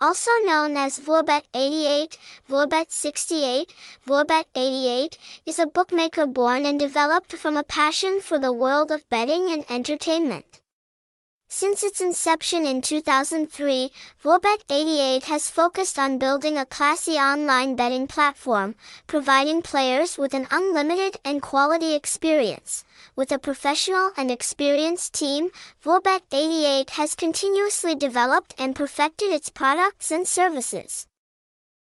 also known as Vuabet 88, Vuabet 68, Vuabet 88, is a bookmaker born and developed from a passion for the world of betting and entertainment. Since its inception in 2003, Vuabet 88 has focused on building a classy online betting platform, providing players with an unlimited and quality experience. With a professional and experienced team, Vuabet 88 has continuously developed and perfected its products and services.